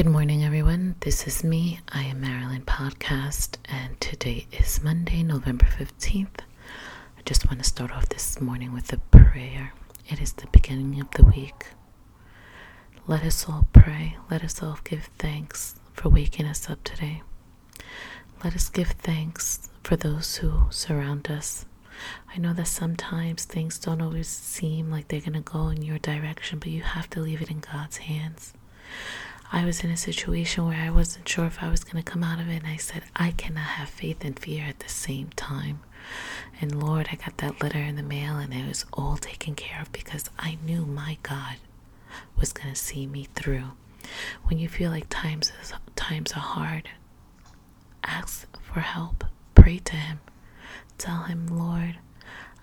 Good morning, everyone. This is me. I am Marilyn Podcast, and today is Monday, November 15th. I just want to start off this morning with a prayer. It is the beginning of the week. Let us all pray. Let us all give thanks for waking us up today. Let us give thanks for those who surround us. I know that sometimes things don't always seem like they're going to go in your direction, but you have to leave it in God's hands. I was in a situation where I wasn't sure if I was going to come out of it, and I said, I cannot have faith and fear at the same time. And Lord, I got that letter in the mail, and it was all taken care of because I knew my God was going to see me through. When you feel like times is, times are hard, ask for help. Pray to Him. Tell Him, Lord,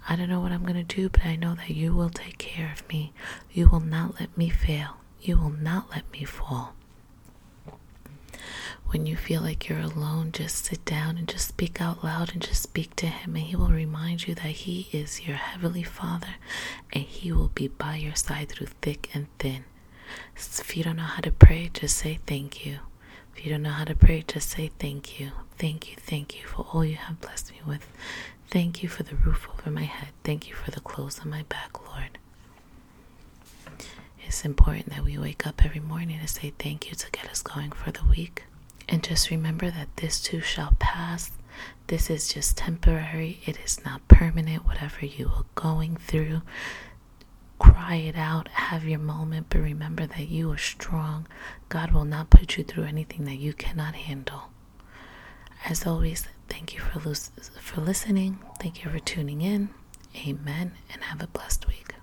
I don't know what I'm going to do, but I know that you will take care of me. You will not let me fail. You will not let me fall. When you feel like you're alone, just sit down and just speak out loud and just speak to Him, and He will remind you that He is your Heavenly Father and He will be by your side through thick and thin. If you don't know how to pray, just say thank you. If you don't know how to pray, just say thank you. Thank you, thank you for all you have blessed me with. Thank you for the roof over my head. Thank you for the clothes on my back. It's important that we wake up every morning to say thank you to get us going for the week. And just remember that this too shall pass. This is just temporary, it is not permanent. Whatever you are going through, cry it out, have your moment, but remember that you are strong. God will not put you through anything that you cannot handle. As always, thank you for, for listening. Thank you for tuning in. Amen. And have a blessed week.